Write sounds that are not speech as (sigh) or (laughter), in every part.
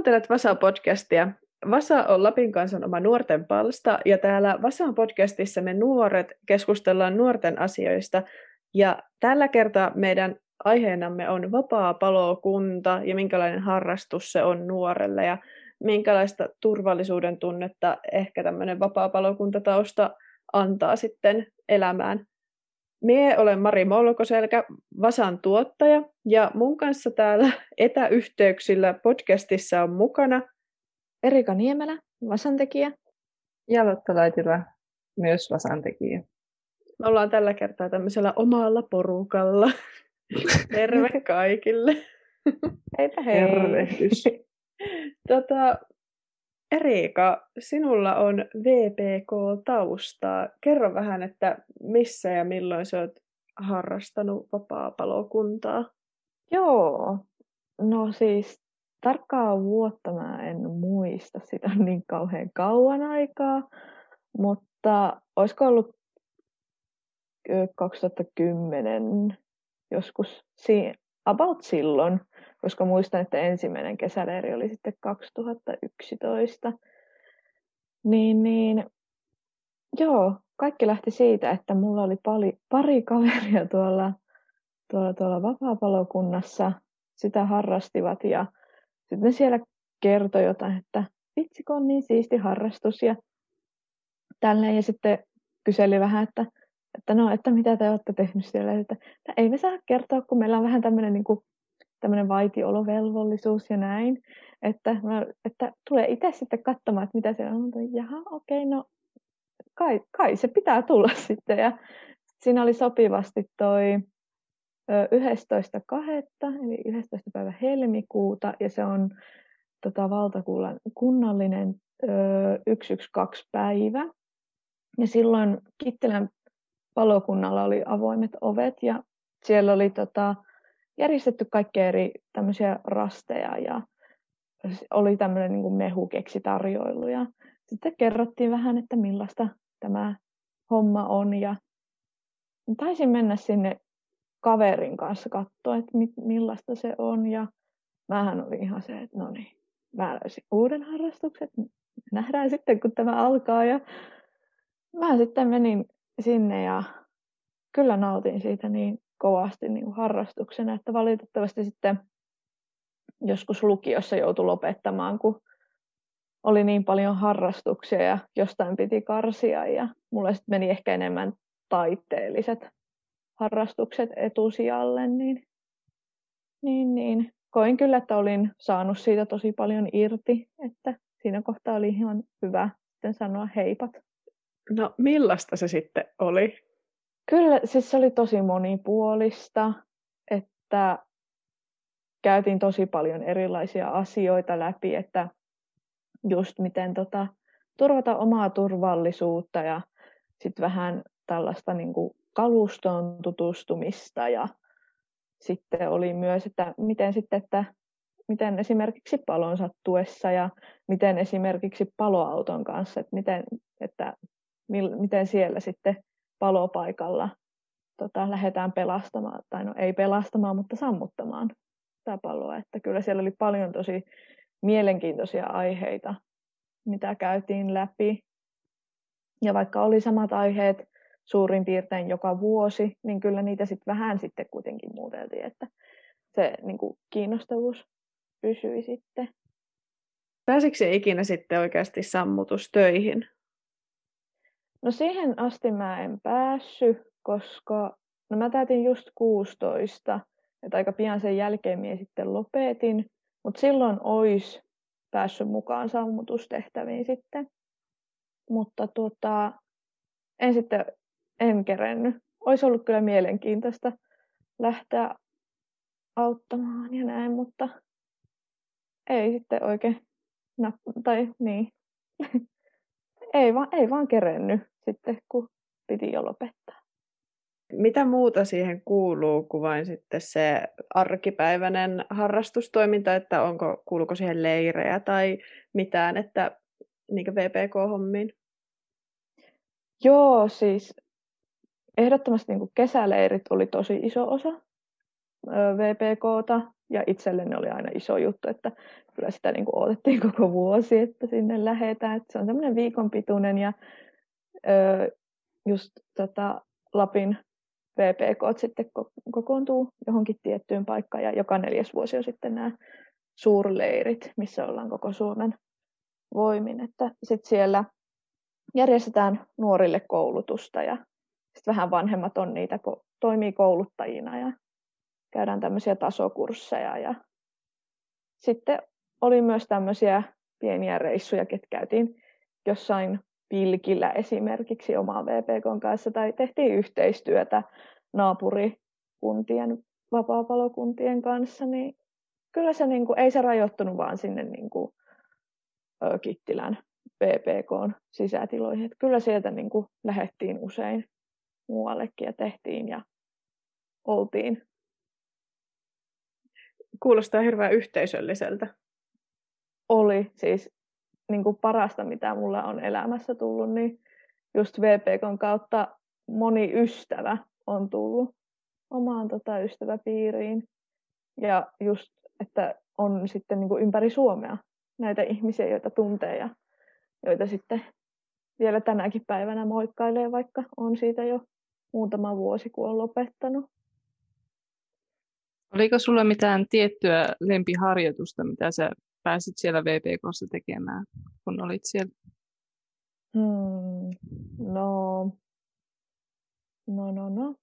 Kuuntelet Vasa-podcastia. Vasa on Lapin kansan oma nuorten palsta ja täällä Vasan podcastissa me nuoret keskustellaan nuorten asioista ja tällä kertaa meidän aiheenamme on vapaa palokunta ja minkälainen harrastus se on nuorelle ja minkälaista turvallisuuden tunnetta ehkä tämmöinen vapaa palokuntatausta antaa sitten elämään. Mie olen Mari Molkoselkä, Vasan tuottaja, ja mun kanssa täällä etäyhteyksillä podcastissa on mukana Erika Niemelä, Vasantekijä. Ja Lotta Laitila, myös Vasantekijä. Me ollaan tällä kertaa tämmöisellä omalla porukalla. (laughs) Terve kaikille. Heipä hei. Tervehdys. tota, Erika, sinulla on VPK-taustaa. Kerro vähän, että missä ja milloin sä oot harrastanut vapaa-palokuntaa? Joo, no siis tarkkaa vuotta mä en muista, sitä niin kauhean kauan aikaa, mutta olisiko ollut 2010 joskus about silloin, koska muistan, että ensimmäinen kesäleiri oli sitten 2011. Niin, niin joo, kaikki lähti siitä, että mulla oli pari, pari kaveria tuolla, tuolla, tuolla vapaapalokunnassa, sitä harrastivat ja sitten siellä kertoi jotain, että vitsikö on niin siisti harrastus ja tälleen. Ja sitten kyseli vähän, että, että no, että mitä te olette tehnyt siellä. Että, että ei me saa kertoa, kun meillä on vähän tämmöinen niin kuin, tämmöinen vaitiolovelvollisuus ja näin. Että, mä, että tulee itse sitten katsomaan, että mitä siellä on. Jaha, okei, okay, no kai, kai se pitää tulla (laughs) sitten. Ja siinä oli sopivasti toi 11.2. eli 11. päivä helmikuuta ja se on tota, valtakunnallinen ö, 112 päivä. Ja silloin Kittilän palokunnalla oli avoimet ovet ja siellä oli tota, järjestetty kaikkea eri tämmöisiä rasteja ja oli tämmöinen niin mehukeksitarjoilu ja sitten kerrottiin vähän, että millaista tämä homma on ja taisin mennä sinne kaverin kanssa katsoa, että millaista se on. Ja mähän oli ihan se, että no niin, mä löysin uuden harrastuksen. Nähdään sitten, kun tämä alkaa. Ja mä sitten menin sinne ja kyllä nautin siitä niin kovasti niin kuin harrastuksena, että valitettavasti sitten joskus lukiossa joutui lopettamaan, kun oli niin paljon harrastuksia ja jostain piti karsia ja mulle sitten meni ehkä enemmän taiteelliset harrastukset etusijalle, niin, niin, niin koin kyllä, että olin saanut siitä tosi paljon irti, että siinä kohtaa oli ihan hyvä sitten sanoa heipat. No millaista se sitten oli? Kyllä, siis se oli tosi monipuolista, että käytiin tosi paljon erilaisia asioita läpi, että just miten tota, turvata omaa turvallisuutta ja sitten vähän tällaista niin kuin kalustoon tutustumista. Ja sitten oli myös, että miten sitten, että miten esimerkiksi palon sattuessa ja miten esimerkiksi paloauton kanssa, että miten, että miten siellä sitten palopaikalla tota, lähdetään pelastamaan, tai no ei pelastamaan, mutta sammuttamaan sitä paloa. Että kyllä siellä oli paljon tosi mielenkiintoisia aiheita, mitä käytiin läpi. Ja vaikka oli samat aiheet suurin piirtein joka vuosi, niin kyllä niitä sitten vähän sitten kuitenkin muuteltiin, että se niin kuin kiinnostavuus pysyi sitten. Pääsikö se ikinä sitten oikeasti sammutustöihin? No siihen asti mä en päässyt, koska no mä täytin just 16, että aika pian sen jälkeen minä sitten lopetin, mutta silloin olisi päässyt mukaan sammutustehtäviin sitten. Mutta tuota, en sitten en kerennyt. Olisi ollut kyllä mielenkiintoista lähteä auttamaan ja näin, mutta ei sitten oikein, no, tai niin, (laughs) ei, vaan, ei vaan kerennyt sitten, kun piti jo lopettaa. Mitä muuta siihen kuuluu kuin vain sitten se arkipäiväinen harrastustoiminta, että onko, kuuluuko siihen leirejä tai mitään, että niin VPK-hommiin? Joo, siis ehdottomasti niin kesäleirit oli tosi iso osa. VPKta, ja itselleni oli aina iso juttu, että kyllä sitä niin kuin odotettiin (laughs) koko vuosi, että sinne lähetään. Että se on semmoinen viikon pituinen ja ö, just tota, Lapin VPK sitten kokoontuu johonkin tiettyyn paikkaan ja joka neljäs vuosi on sitten nämä suurleirit, missä ollaan koko Suomen voimin. Että sitten siellä järjestetään nuorille koulutusta ja sitten vähän vanhemmat on niitä, toimii kouluttajina ja käydään tämmöisiä tasokursseja ja sitten oli myös tämmöisiä pieniä reissuja, että käytiin jossain pilkillä esimerkiksi oman VPK kanssa tai tehtiin yhteistyötä naapurikuntien, vapaapalokuntien kanssa, niin kyllä se niin kuin, ei se rajoittunut vaan sinne niin kuin, Kittilän VPK sisätiloihin. Että kyllä sieltä niin kuin, lähettiin usein muuallekin ja tehtiin ja oltiin. Kuulostaa hirveän yhteisölliseltä. Oli siis niin kuin parasta, mitä mulla on elämässä tullut, niin just VPKn kautta moni ystävä on tullut omaan tota, ystäväpiiriin. Ja just, että on sitten niin kuin ympäri Suomea näitä ihmisiä, joita tuntee ja joita sitten vielä tänäkin päivänä moikkailee, vaikka on siitä jo muutama vuosi, kun on lopettanut. Oliko sulla mitään tiettyä lempiharjoitusta, mitä sä pääsit siellä VPKssa tekemään, kun olit siellä? Hmm, no, no, no, no.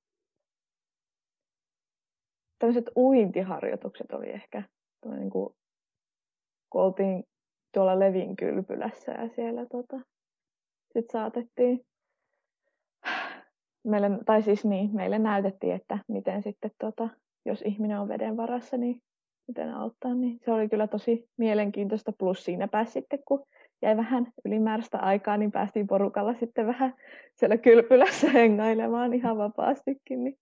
Tällaiset uintiharjoitukset oli ehkä, niin kuin, kun oltiin tuolla Levin kylpylässä ja siellä tota, sit saatettiin meille, tai siis niin, meille näytettiin, että miten sitten tota, jos ihminen on veden varassa, niin miten auttaa, niin se oli kyllä tosi mielenkiintoista. Plus siinä pääsi sitten, kun jäi vähän ylimääräistä aikaa, niin päästiin porukalla sitten vähän siellä kylpylässä (laughs) hengailemaan ihan vapaastikin. Niin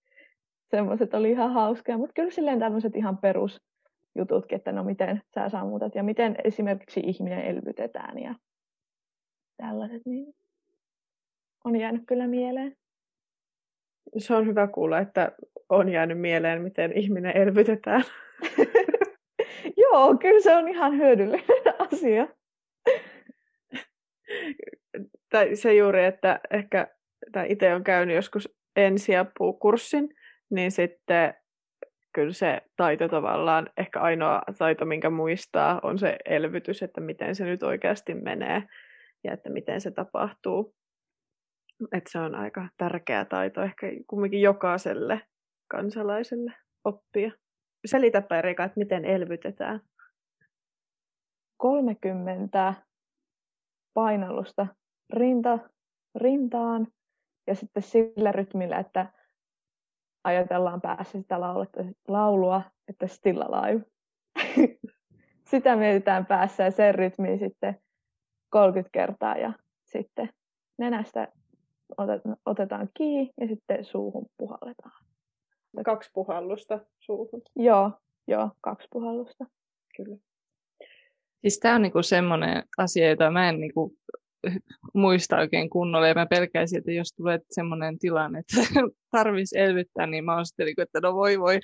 semmoiset oli ihan hauskaa, mutta kyllä silleen tämmöiset ihan perusjututkin, että no miten sä sammutat ja miten esimerkiksi ihminen elvytetään ja tällaiset, niin on jäänyt kyllä mieleen. Se on hyvä kuulla, että on jäänyt mieleen, miten ihminen elvytetään. (laughs) Joo, kyllä se on ihan hyödyllinen asia. tai se juuri, että ehkä tai itse on käynyt joskus ensiapukurssin, niin sitten kyllä se taito tavallaan, ehkä ainoa taito, minkä muistaa, on se elvytys, että miten se nyt oikeasti menee ja että miten se tapahtuu. Että se on aika tärkeä taito ehkä kumminkin jokaiselle kansalaiselle oppia. Selitäpä Erika, että miten elvytetään. 30 painallusta rinta, rintaan ja sitten sillä rytmillä, että ajatellaan päässä sitä laulua, että still alive. (laughs) sitä mietitään päässä ja sen rytmiin sitten 30 kertaa ja sitten nenästä otetaan kiinni ja sitten suuhun puhalletaan. Kaksi puhallusta suuhun. Joo, joo, kaksi puhallusta. Kyllä. Siis tämä on niinku semmoinen asia, jota mä en niinku (laughs) muista oikein kunnolla, ja mä pelkäisin, että jos tulee semmoinen tilanne, että (laughs) tarvitsisi elvyttää, niin mä oon sitten, niinku, että no voi voi,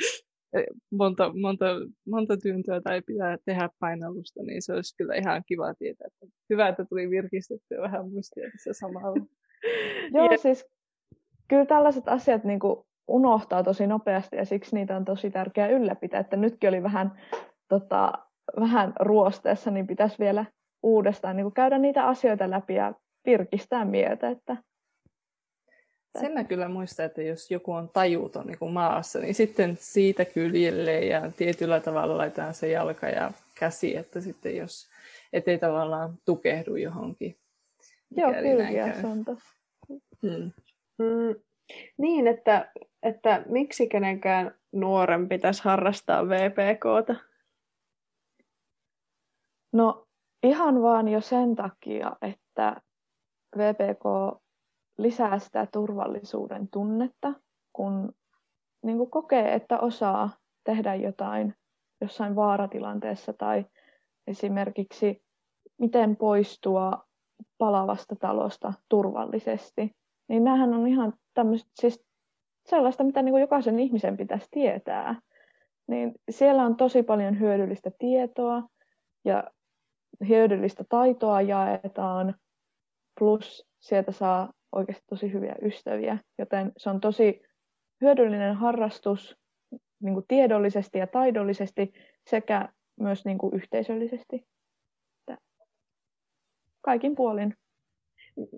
monta, monta, monta tyyntöä tai pitää tehdä painallusta, niin se olisi kyllä ihan kiva tietää. Että hyvä, että tuli virkistettyä vähän muistia tässä samalla. (laughs) Joo, siis kyllä tällaiset asiat niin kuin unohtaa tosi nopeasti ja siksi niitä on tosi tärkeää ylläpitää. Että nytkin oli vähän, tota, vähän ruosteessa, niin pitäisi vielä uudestaan niin kuin käydä niitä asioita läpi ja virkistää mieltä. Että, Sen mä kyllä muistan, että jos joku on tajuton niin kuin maassa, niin sitten siitä kyljelleen ja tietyllä tavalla laitetaan se jalka ja käsi, että sitten jos ettei tavallaan tukehdu johonkin. Joo, kyllä, se on Hmm. Mm, niin, että, että miksi kenenkään nuoren pitäisi harrastaa VPKta? No ihan vaan jo sen takia, että VPK lisää sitä turvallisuuden tunnetta, kun niin kuin kokee, että osaa tehdä jotain jossain vaaratilanteessa tai esimerkiksi miten poistua palavasta talosta turvallisesti. Niin näähän on ihan tämmöistä, siis sellaista, mitä niin kuin jokaisen ihmisen pitäisi tietää. niin siellä on tosi paljon hyödyllistä tietoa ja hyödyllistä taitoa jaetaan, plus sieltä saa oikeasti tosi hyviä ystäviä, joten se on tosi hyödyllinen harrastus niin kuin tiedollisesti ja taidollisesti sekä myös niin kuin yhteisöllisesti. Kaikin puolin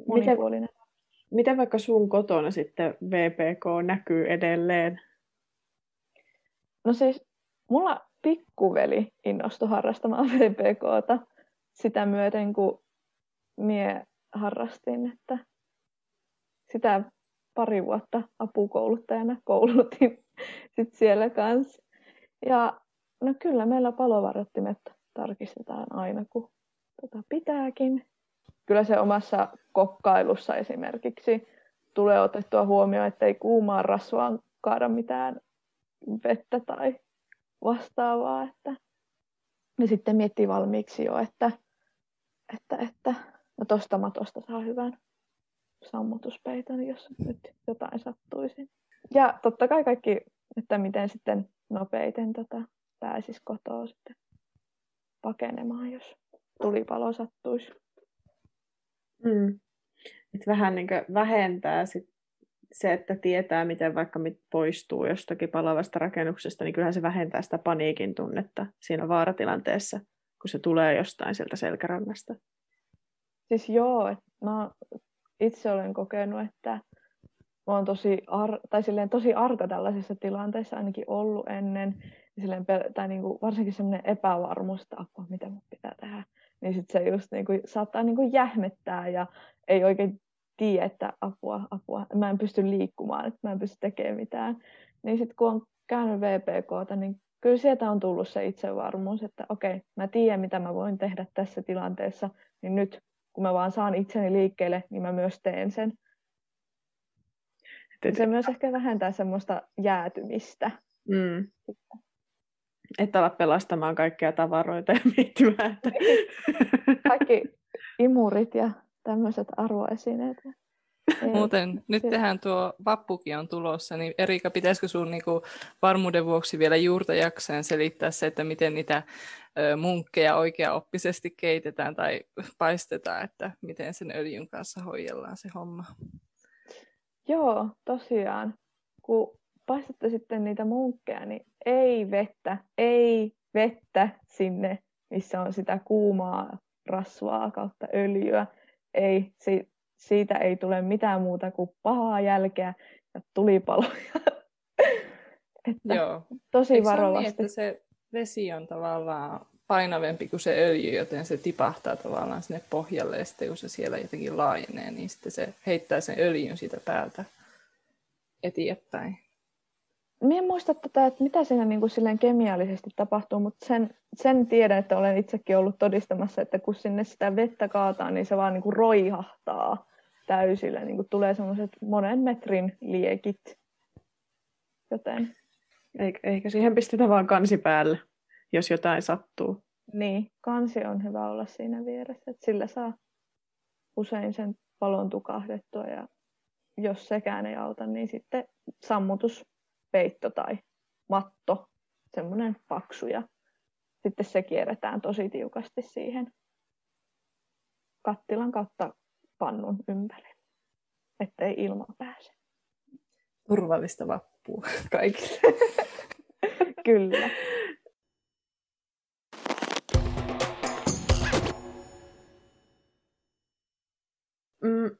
monipuolinen. Miten, miten vaikka sun kotona sitten VPK näkyy edelleen? No siis mulla pikkuveli innostui harrastamaan (laughs) VPKta sitä myöten, kun mie harrastin, että sitä pari vuotta apukouluttajana koulutin (laughs) sit siellä kanssa. Ja no kyllä meillä palovarottimet tarkistetaan aina, kun tota pitääkin. Kyllä se omassa kokkailussa esimerkiksi tulee otettua huomioon, että ei kuumaan rasvaan kaada mitään vettä tai vastaavaa. Että... Ja sitten miettii valmiiksi jo, että, että, että no tosta matosta saa hyvän sammutuspeiton, jos nyt jotain sattuisi. Ja totta kai kaikki, että miten sitten nopeiten tota, pääsisi kotoa sitten pakenemaan, jos tulipalo sattuisi. Mm. Et vähän niin vähentää sit se, että tietää, miten vaikka mit poistuu jostakin palavasta rakennuksesta, niin kyllähän se vähentää sitä paniikin tunnetta siinä vaaratilanteessa, kun se tulee jostain sieltä selkärannasta. Siis joo, mä itse olen kokenut, että mä oon tosi, ar- tai silleen tosi arka tällaisissa tilanteissa ainakin ollut ennen. Silleen, tai niinku, varsinkin semmoinen epävarmuus, että apua, mitä mun pitää tehdä. Niin sit se just niinku, saattaa niinku jähmettää ja ei oikein tiedä, että apua, apua, mä en pysty liikkumaan, että mä en pysty tekemään mitään. Niin sitten kun on käynyt VPKta, niin kyllä sieltä on tullut se itsevarmuus, että okei, mä tiedän, mitä mä voin tehdä tässä tilanteessa, niin nyt kun mä vaan saan itseni liikkeelle, niin mä myös teen sen. Se myös ehkä vähentää semmoista jäätymistä. Mm. Että olla pelastamaan kaikkia tavaroita ja miettimään, että... Kaikki imurit ja tämmöiset arvoesineet. Ei, Muuten nyt tehdään tuo vappukin on tulossa, niin Erika, pitäisikö sun niinku varmuuden vuoksi vielä juurta jaksain selittää se, että miten niitä ö, munkkeja oikeaoppisesti keitetään tai paistetaan, että miten sen öljyn kanssa hoidellaan se homma? Joo, tosiaan. Kun paistatte sitten niitä munkkeja, niin ei vettä, ei vettä sinne, missä on sitä kuumaa rasvaa kautta öljyä. Ei, si- siitä ei tule mitään muuta kuin pahaa jälkeä ja tulipaloja. (laughs) että Joo. Tosi Eikö varovasti. Se, niin, että se vesi on tavallaan painavempi kuin se öljy, joten se tipahtaa tavallaan sinne pohjalle ja sitten kun se siellä jotenkin laajenee, niin sitten se heittää sen öljyn siitä päältä eteenpäin. Minä en muista tätä, että mitä siinä niin kuin silleen kemiallisesti tapahtuu, mutta sen, sen tiedän, että olen itsekin ollut todistamassa, että kun sinne sitä vettä kaataa, niin se vaan niin kuin roihahtaa täysillä. Niin kuin tulee semmoiset monen metrin liekit. Joten... Eikä siihen pistetä vaan kansi päälle, jos jotain sattuu. Niin, kansi on hyvä olla siinä vieressä, että sillä saa usein sen palon tukahdettua ja jos sekään ei auta, niin sitten sammutuspeitto tai matto, semmoinen paksu ja sitten se kierretään tosi tiukasti siihen kattilan kautta pannun ympärille, ettei ilma pääse. Turvallista vappua kaikille. (laughs) Kyllä.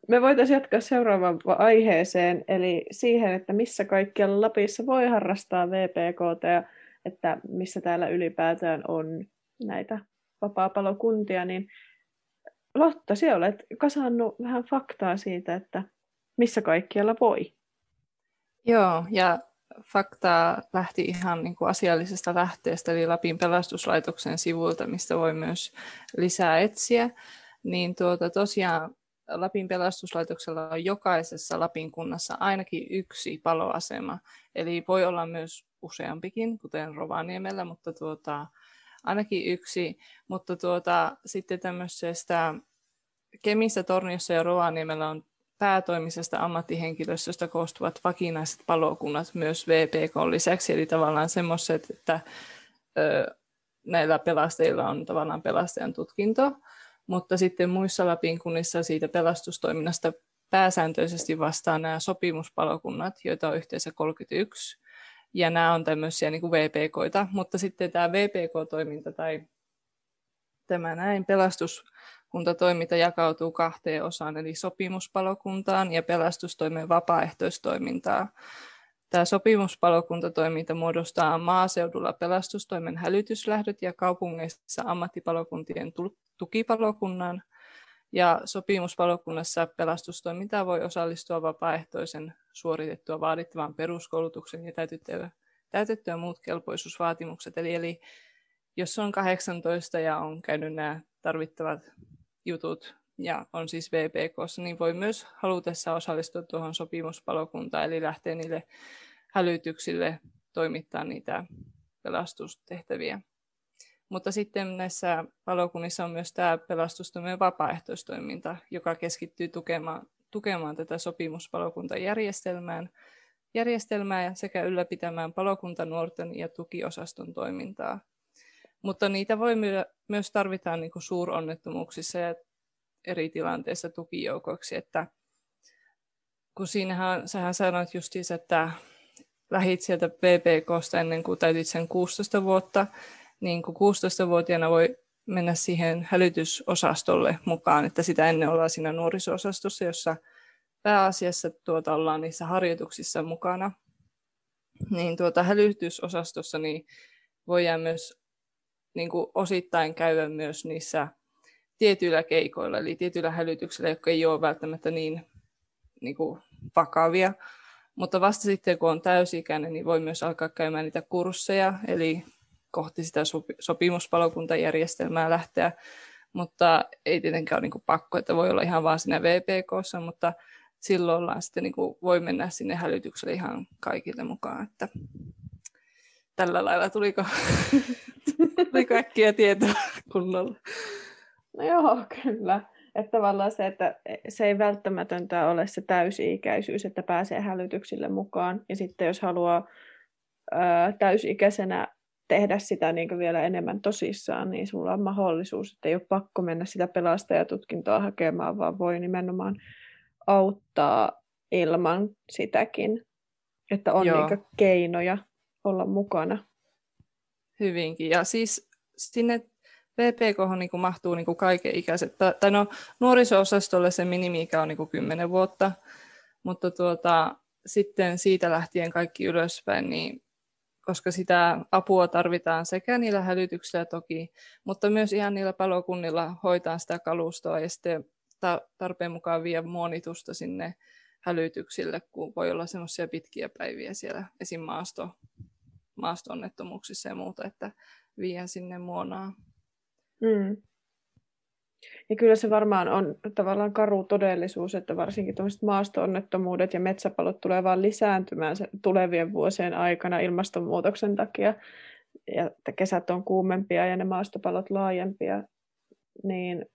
Me voitaisiin jatkaa seuraavaan aiheeseen, eli siihen, että missä kaikkialla Lapissa voi harrastaa VPKT ja että missä täällä ylipäätään on näitä vapaapalokuntia, niin Lotta, sinä olet kasannut vähän faktaa siitä, että missä kaikkialla voi. Joo, ja faktaa lähti ihan niin kuin asiallisesta lähteestä, eli Lapin pelastuslaitoksen sivuilta, mistä voi myös lisää etsiä. Niin tuota, tosiaan Lapin pelastuslaitoksella on jokaisessa Lapin kunnassa ainakin yksi paloasema, eli voi olla myös useampikin, kuten Rovaniemellä, mutta tuota, ainakin yksi, mutta tuota, sitten tämmöisestä Kemissä, Torniossa ja Rovaniemellä on päätoimisesta ammattihenkilöstöstä koostuvat vakinaiset palokunnat myös VPK lisäksi, eli tavallaan semmoiset, että ö, näillä pelastajilla on tavallaan pelastajan tutkinto, mutta sitten muissa Lapin kunnissa siitä pelastustoiminnasta pääsääntöisesti vastaa nämä sopimuspalokunnat, joita on yhteensä 31, ja nämä on tämmöisiä niin kuin VPKita, mutta sitten tämä VPK-toiminta tai tämä näin pelastuskuntatoiminta jakautuu kahteen osaan, eli sopimuspalokuntaan ja pelastustoimen vapaaehtoistoimintaa. Tämä sopimuspalokuntatoiminta muodostaa maaseudulla pelastustoimen hälytyslähdöt ja kaupungeissa ammattipalokuntien tukipalokunnan. Ja sopimuspalokunnassa pelastustoimintaa voi osallistua vapaaehtoisen suoritettua vaadittavan peruskoulutuksen ja täytettyä, täytettyä muut kelpoisuusvaatimukset. Eli, eli jos on 18 ja on käynyt nämä tarvittavat jutut ja on siis VPK, niin voi myös halutessa osallistua tuohon sopimuspalokuntaan, eli lähteä niille hälytyksille toimittaa niitä pelastustehtäviä. Mutta sitten näissä palokunnissa on myös tämä pelastustoimen vapaaehtoistoiminta, joka keskittyy tukemaan, tukemaan tätä sopimuspalokuntajärjestelmää järjestelmää sekä ylläpitämään palokuntanuorten ja tukiosaston toimintaa. Mutta niitä voi myö, myös tarvitaan niin kuin suuronnettomuuksissa ja eri tilanteissa tukijoukoiksi, että kun siinähän, sähän sanoit justiinsa, että lähit sieltä PPKsta ennen kuin täytit sen 16 vuotta, niin kuin 16-vuotiaana voi mennä siihen hälytysosastolle mukaan, että sitä ennen ollaan siinä nuoriso-osastossa, jossa pääasiassa tuota ollaan niissä harjoituksissa mukana. Niin tuota hälytysosastossa niin voidaan myös niin kuin osittain käydä myös niissä tietyillä keikoilla, eli tietyillä hälytyksillä, jotka ei ole välttämättä niin, niin kuin vakavia. Mutta vasta sitten, kun on täysikäinen, niin voi myös alkaa käymään niitä kursseja, eli kohti sitä sopimuspalokuntajärjestelmää lähteä. Mutta ei tietenkään ole niin kuin pakko, että voi olla ihan vaan siinä VPKssa, mutta silloin ollaan sitten, niin kuin, voi mennä sinne hälytykselle ihan kaikille mukaan. Että tällä lailla tuliko, (laughs) tuliko äkkiä tietoa kunnolla? No joo, (laughs) kyllä. Että tavallaan se, että se ei välttämätöntä ole se täysi-ikäisyys, että pääsee hälytyksille mukaan. Ja sitten jos haluaa ää, täysikäisenä tehdä sitä niin vielä enemmän tosissaan, niin sulla on mahdollisuus, että ei ole pakko mennä sitä pelastajatutkintoa hakemaan, vaan voi nimenomaan auttaa ilman sitäkin, että on niin keinoja olla mukana. Hyvinkin. Ja siis sinne VPK niin mahtuu niin kaiken ikäiset. Tai no, nuoriso-osastolle se minimi-ikä on niin 10 vuotta, mutta tuota, sitten siitä lähtien kaikki ylöspäin, niin koska sitä apua tarvitaan sekä niillä hälytyksillä toki, mutta myös ihan niillä palokunnilla hoitaa sitä kalustoa ja sitten tarpeen mukaan vie monitusta sinne hälytyksille, kun voi olla semmoisia pitkiä päiviä siellä esim. Maasto, maasto-onnettomuuksissa ja muuta, että vien sinne muonaa. Mm. Ja kyllä se varmaan on tavallaan karu todellisuus, että varsinkin tuommoiset maasto-onnettomuudet ja metsäpalot tulee vaan lisääntymään tulevien vuosien aikana ilmastonmuutoksen takia. Ja että kesät on kuumempia ja ne maastopalot laajempia, niin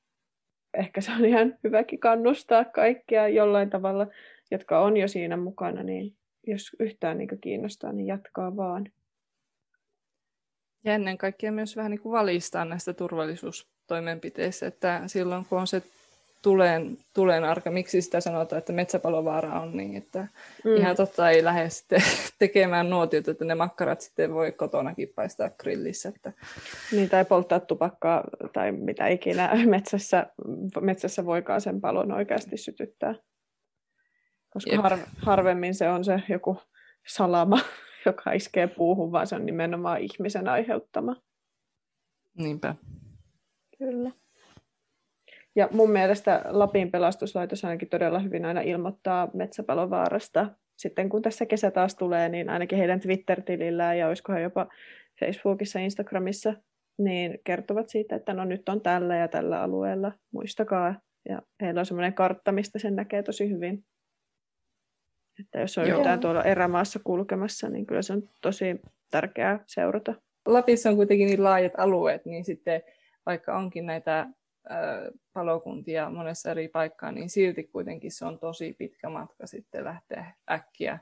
ehkä se on ihan hyväkin kannustaa kaikkia jollain tavalla, jotka on jo siinä mukana, niin jos yhtään niin kiinnostaa, niin jatkaa vaan. Ja ennen kaikkea myös vähän niin kuin valistaa näistä turvallisuustoimenpiteistä, että silloin kun on se tuleen, tuleen arka, miksi sitä sanotaan, että metsäpalovaara on niin, että mm. ihan totta ei lähde sitten (laughs) tekemään nuotiot, että ne makkarat sitten voi kotonakin paistaa grillissä. Että... Niin, tai polttaa tupakkaa tai mitä ikinä (laughs) metsässä, metsässä voikaan sen palon oikeasti sytyttää. Koska har, harvemmin se on se joku salama (laughs) (laughs) joka iskee puuhun, vaan se on nimenomaan ihmisen aiheuttama. Niinpä. Kyllä. Ja mun mielestä Lapin pelastuslaitos ainakin todella hyvin aina ilmoittaa metsäpalovaarasta. Sitten kun tässä kesä taas tulee, niin ainakin heidän Twitter-tilillään ja olisikohan jopa Facebookissa, Instagramissa, niin kertovat siitä, että no nyt on tällä ja tällä alueella, muistakaa. Ja heillä on semmoinen kartta, mistä sen näkee tosi hyvin. Että jos on Joo. yhtään tuolla erämaassa kulkemassa, niin kyllä se on tosi tärkeää seurata. Lapissa on kuitenkin niin laajat alueet, niin sitten vaikka onkin näitä palokuntia monessa eri paikkaan, niin silti kuitenkin se on tosi pitkä matka sitten lähteä äkkiä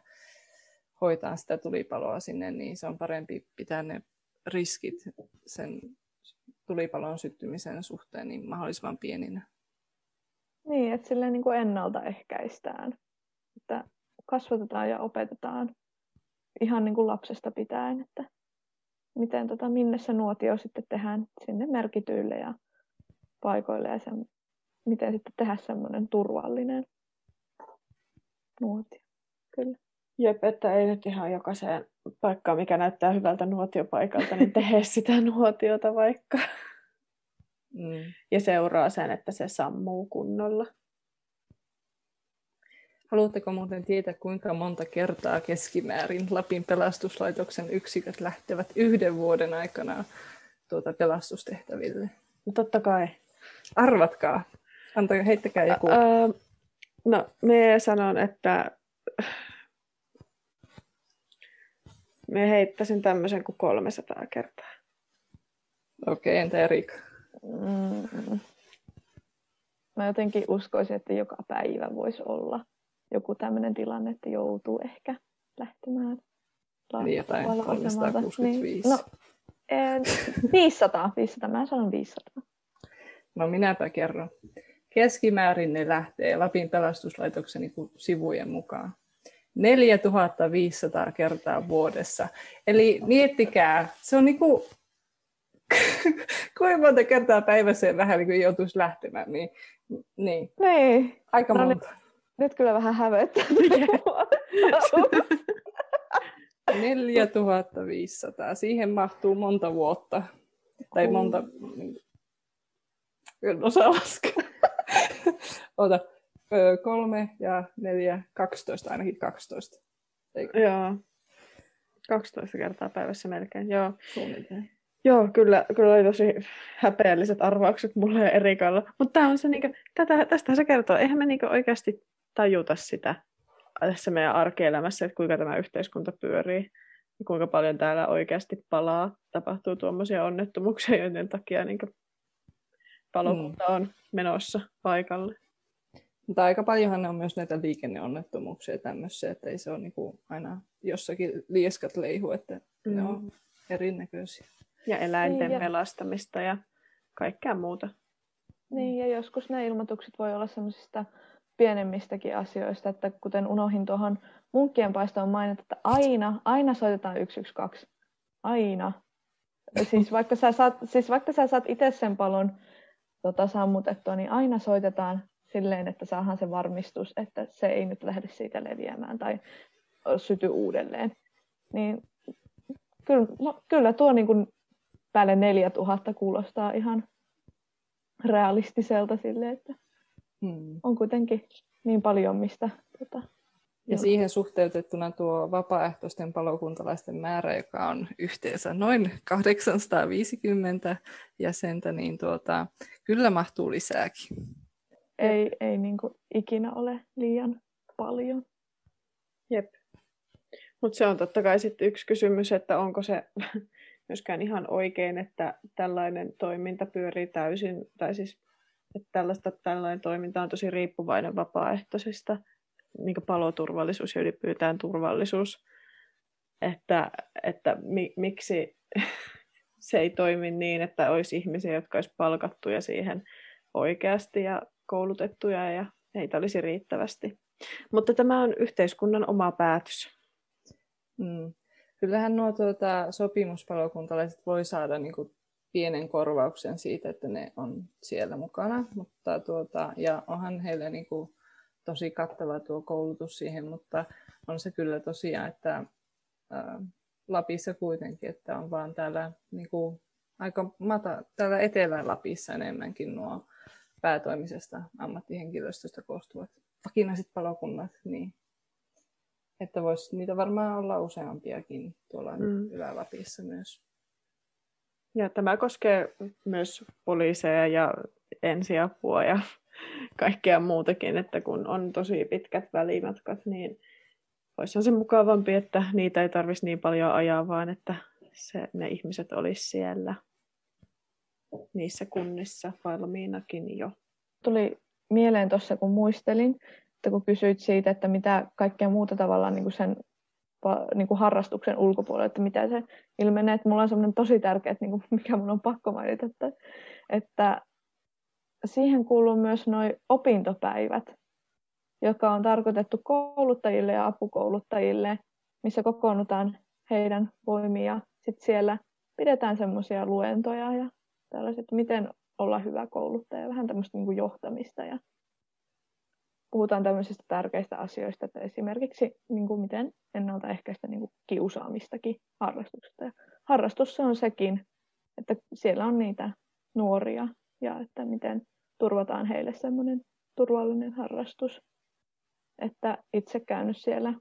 hoitaa sitä tulipaloa sinne, niin se on parempi pitää ne riskit sen tulipalon syttymisen suhteen niin mahdollisimman pieninä. Niin, että silleen niin kuin ennaltaehkäistään. Että kasvatetaan ja opetetaan ihan niin kuin lapsesta pitäen, että miten tota, minne se nuotio sitten tehdään sinne merkityille ja paikoille ja sen, miten sitten tehdä semmoinen turvallinen nuotio. Kyllä. Jep, että ei nyt ihan jokaiseen paikkaan, mikä näyttää hyvältä nuotiopaikalta, niin tehdä (laughs) sitä nuotiota vaikka. Mm. Ja seuraa sen, että se sammuu kunnolla. Haluatteko muuten tietää, kuinka monta kertaa keskimäärin Lapin pelastuslaitoksen yksiköt lähtevät yhden vuoden aikana tuota pelastustehtäville? No totta kai. Arvatkaa. Antakaa, heittäkää joku. Ä, no, me sanon, että me heittäisin tämmöisen kuin 300 kertaa. Okei, okay, entä Erika? Mm. Mä jotenkin uskoisin, että joka päivä voisi olla joku tämmöinen tilanne, että joutuu ehkä lähtemään. Niin jotain 365. Niin, no, en, 500, 500, mä sanon 500. No minäpä kerron. Keskimäärin ne lähtee Lapin pelastuslaitoksen sivujen mukaan. 4500 kertaa vuodessa. Eli miettikää, se on niin kuin, kuinka monta kertaa päivässä vähän niin kuin joutuisi lähtemään. Niin, niin. niin. Aika no, monta. Nyt, nyt kyllä vähän hävettää. (laughs) 4500. (laughs) Siihen mahtuu monta vuotta. Tai monta... En osaa laskea. (laughs) Ota kolme ja neljä, 12, ainakin 12. Eikö? Joo. 12 kertaa päivässä melkein, joo. Suunnilleen. Joo, kyllä, kyllä oli tosi häpeälliset arvaukset mulle ja Erikalla. Mutta on se, niinku, tätä, tästä se kertoo. Eihän me niinku oikeasti tajuta sitä tässä meidän arkielämässä, että kuinka tämä yhteiskunta pyörii ja kuinka paljon täällä oikeasti palaa. Tapahtuu tuommoisia onnettomuuksia, (laughs) joiden takia niin palokunta mm. on menossa paikalle. Mutta aika paljonhan ne on myös näitä liikenneonnettomuuksia ja tämmöisiä, että ei se ole niinku aina jossakin lieskat leihu, että mm. ne on erinäköisiä. Ja eläinten niin, pelastamista ja kaikkea muuta. Niin, ja joskus ne ilmoitukset voi olla semmoisista pienemmistäkin asioista, että kuten unohin tuohon munkkien paistoon mainita, että aina, aina soitetaan 112. Aina. Siis vaikka sä saat, siis vaikka sä saat itse sen palon tota, sammutettua, niin aina soitetaan silleen, että saadaan se varmistus, että se ei nyt lähde siitä leviämään tai syty uudelleen. Niin kyllä, no, kyllä tuo niin kuin päälle 4000 kuulostaa ihan realistiselta sille, että hmm. on kuitenkin niin paljon, mistä tota, ja siihen suhteutettuna tuo vapaaehtoisten palokuntalaisten määrä, joka on yhteensä noin 850 jäsentä, niin tuota, kyllä mahtuu lisääkin ei, ei niin kuin ikinä ole liian paljon. Jep. Mutta se on totta kai sitten yksi kysymys, että onko se (laughs) myöskään ihan oikein, että tällainen toiminta pyörii täysin, tai siis että tällaista, tällainen toiminta on tosi riippuvainen vapaaehtoisista, niin paloturvallisuus ja ylipyytään turvallisuus, että, että mi, miksi (laughs) se ei toimi niin, että olisi ihmisiä, jotka olisi palkattuja siihen oikeasti ja koulutettuja ja heitä olisi riittävästi. Mutta tämä on yhteiskunnan oma päätös. Mm. Kyllähän nuo tuota, sopimuspalokuntalaiset voi saada niin kuin, pienen korvauksen siitä, että ne on siellä mukana. Mutta, tuota, ja onhan heille niin kuin, tosi kattava tuo koulutus siihen, mutta on se kyllä tosiaan, että ää, Lapissa kuitenkin, että on vaan täällä niin kuin, aika mata, täällä Etelä-Lapissa enemmänkin nuo päätoimisesta ammattihenkilöstöstä koostuvat vakinaiset palokunnat, niin että voisi niitä varmaan olla useampiakin tuolla mm. Ylä-Lapissa myös. Ja tämä koskee myös poliiseja ja ensiapua ja (laughs) kaikkea muutakin, että kun on tosi pitkät välimatkat, niin olisi se mukavampi, että niitä ei tarvitsisi niin paljon ajaa, vaan että se, ne ihmiset olisi siellä. niissä kunnissa valmiinakin jo. Tuli mieleen tuossa, kun muistelin, että kun kysyit siitä, että mitä kaikkea muuta tavallaan niin sen niin kuin harrastuksen ulkopuolella, että mitä se ilmenee, että mulla on semmoinen tosi tärkeä, että niin kuin, mikä mun on pakko mainita, että, että siihen kuuluu myös noin opintopäivät, jotka on tarkoitettu kouluttajille ja apukouluttajille, missä kokoonnutaan heidän voimia. Sitten siellä pidetään semmoisia luentoja ja tällaiset, miten olla hyvä kouluttaja, vähän tämmöistä niin kuin johtamista ja puhutaan tämmöisistä tärkeistä asioista, että esimerkiksi niin kuin miten ennaltaehkäistä niin kuin kiusaamistakin harrastuksesta. Ja harrastus on sekin, että siellä on niitä nuoria ja että miten turvataan heille semmoinen turvallinen harrastus. Että itse käynyt siellä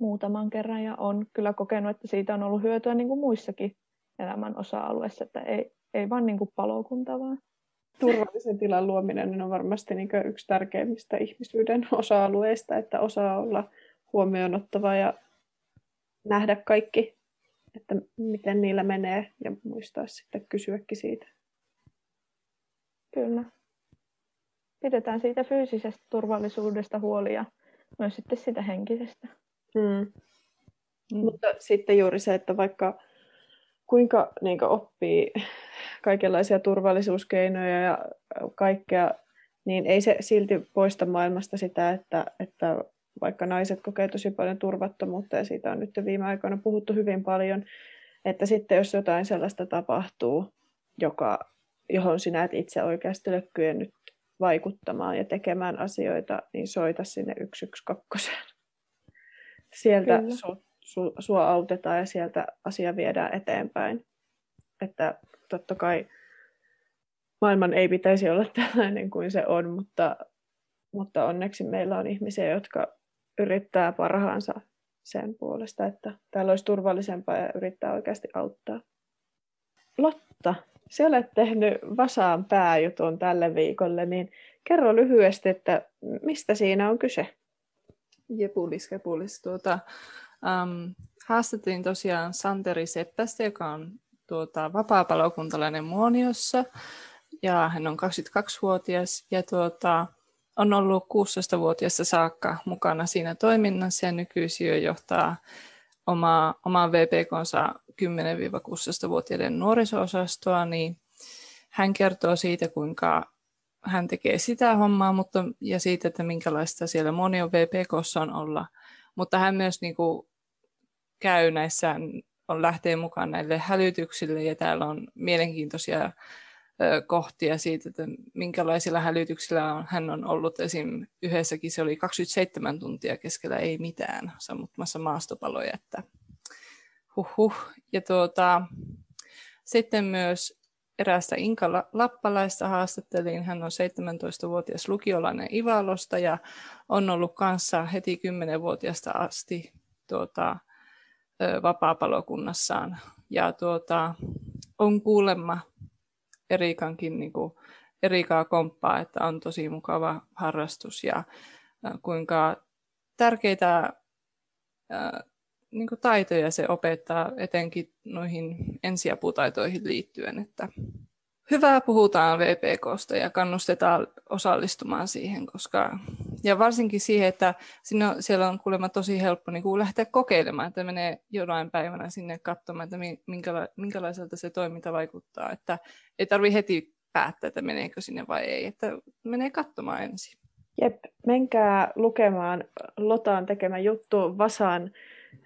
muutaman kerran ja on kyllä kokenut, että siitä on ollut hyötyä niin kuin muissakin elämän osa-alueissa, että ei, ei vain niin kuin palokunta, vaan turvallisen tilan luominen on varmasti niin yksi tärkeimmistä ihmisyyden osa-alueista, että osaa olla huomioon ottava ja nähdä kaikki, että miten niillä menee ja muistaa sitten kysyäkin siitä. Kyllä. Pidetään siitä fyysisestä turvallisuudesta huoli ja myös sitten sitä henkisestä. Mm. Mm. Mutta sitten juuri se, että vaikka kuinka niin oppii kaikenlaisia turvallisuuskeinoja ja kaikkea, niin ei se silti poista maailmasta sitä, että, että vaikka naiset kokee tosi paljon turvattomuutta, ja siitä on nyt viime aikoina puhuttu hyvin paljon, että sitten jos jotain sellaista tapahtuu, joka, johon sinä et itse oikeasti ole kyennyt vaikuttamaan ja tekemään asioita, niin soita sinne 112. Sieltä su, su, sua autetaan ja sieltä asia viedään eteenpäin. Että totta kai maailman ei pitäisi olla (laughs) tällainen kuin se on, mutta, mutta onneksi meillä on ihmisiä, jotka yrittää parhaansa sen puolesta, että täällä olisi turvallisempaa ja yrittää oikeasti auttaa. Lotta, sä olet tehnyt Vasaan pääjutun tälle viikolle, niin kerro lyhyesti, että mistä siinä on kyse? Jepulis, kepulis. Tuota, um, haastattelin tosiaan Santeri Seppästä, joka on tuota, vapaa-palokuntalainen Muoniossa ja hän on 22-vuotias ja tuota, on ollut 16-vuotiaasta saakka mukana siinä toiminnassa ja nykyisin johtaa omaa, omaa VPKnsa 10-16-vuotiaiden nuoriso-osastoa, niin hän kertoo siitä, kuinka hän tekee sitä hommaa mutta, ja siitä, että minkälaista siellä moni on VPKssa on olla. Mutta hän myös niin kuin, käy näissä on lähtee mukaan näille hälytyksille ja täällä on mielenkiintoisia kohtia siitä, että minkälaisilla hälytyksillä on, hän on ollut. Esim. yhdessäkin se oli 27 tuntia keskellä ei mitään sammuttamassa maastopaloja, että huh, Ja tuota, sitten myös eräästä Inka Lappalaista haastattelin. Hän on 17-vuotias lukiolainen Ivalosta ja on ollut kanssa heti 10-vuotiaasta asti tuota, vapaapalokunnassaan. Ja tuota, on kuulemma Erikankin niin kuin, Erikaa komppaa, että on tosi mukava harrastus ja kuinka tärkeitä niin kuin taitoja se opettaa etenkin noihin ensiaputaitoihin liittyen, että hyvää puhutaan VPKsta ja kannustetaan osallistumaan siihen, koska ja varsinkin siihen, että sinne, siellä on kuulemma tosi helppo niin kuin lähteä kokeilemaan, että menee jonain päivänä sinne katsomaan, että minkäla, minkälaiselta se toiminta vaikuttaa, että ei tarvi heti päättää, että meneekö sinne vai ei, että menee katsomaan ensin. Jep, menkää lukemaan Lotaan tekemä juttu Vasan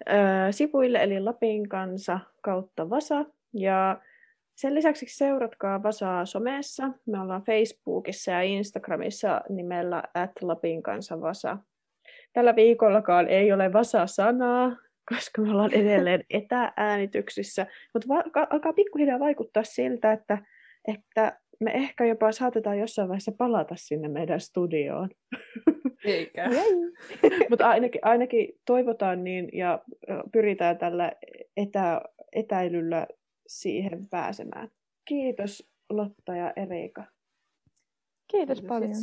äh, sivuille, eli Lapin kanssa kautta Vasa, ja sen lisäksi seuratkaa Vasaa somessa. Me ollaan Facebookissa ja Instagramissa nimellä at Lapin kanssa Vasa. Tällä viikollakaan ei ole Vasa-sanaa, koska me ollaan edelleen (laughs) etäänityksissä. Mutta va- alkaa pikkuhiljaa vaikuttaa siltä, että, että me ehkä jopa saatetaan jossain vaiheessa palata sinne meidän studioon. Eikä. (laughs) Mutta ainakin, ainakin toivotaan niin ja pyritään tällä etä, etäilyllä siihen pääsemään. Kiitos Lotta ja Erika. Kiitos paljon.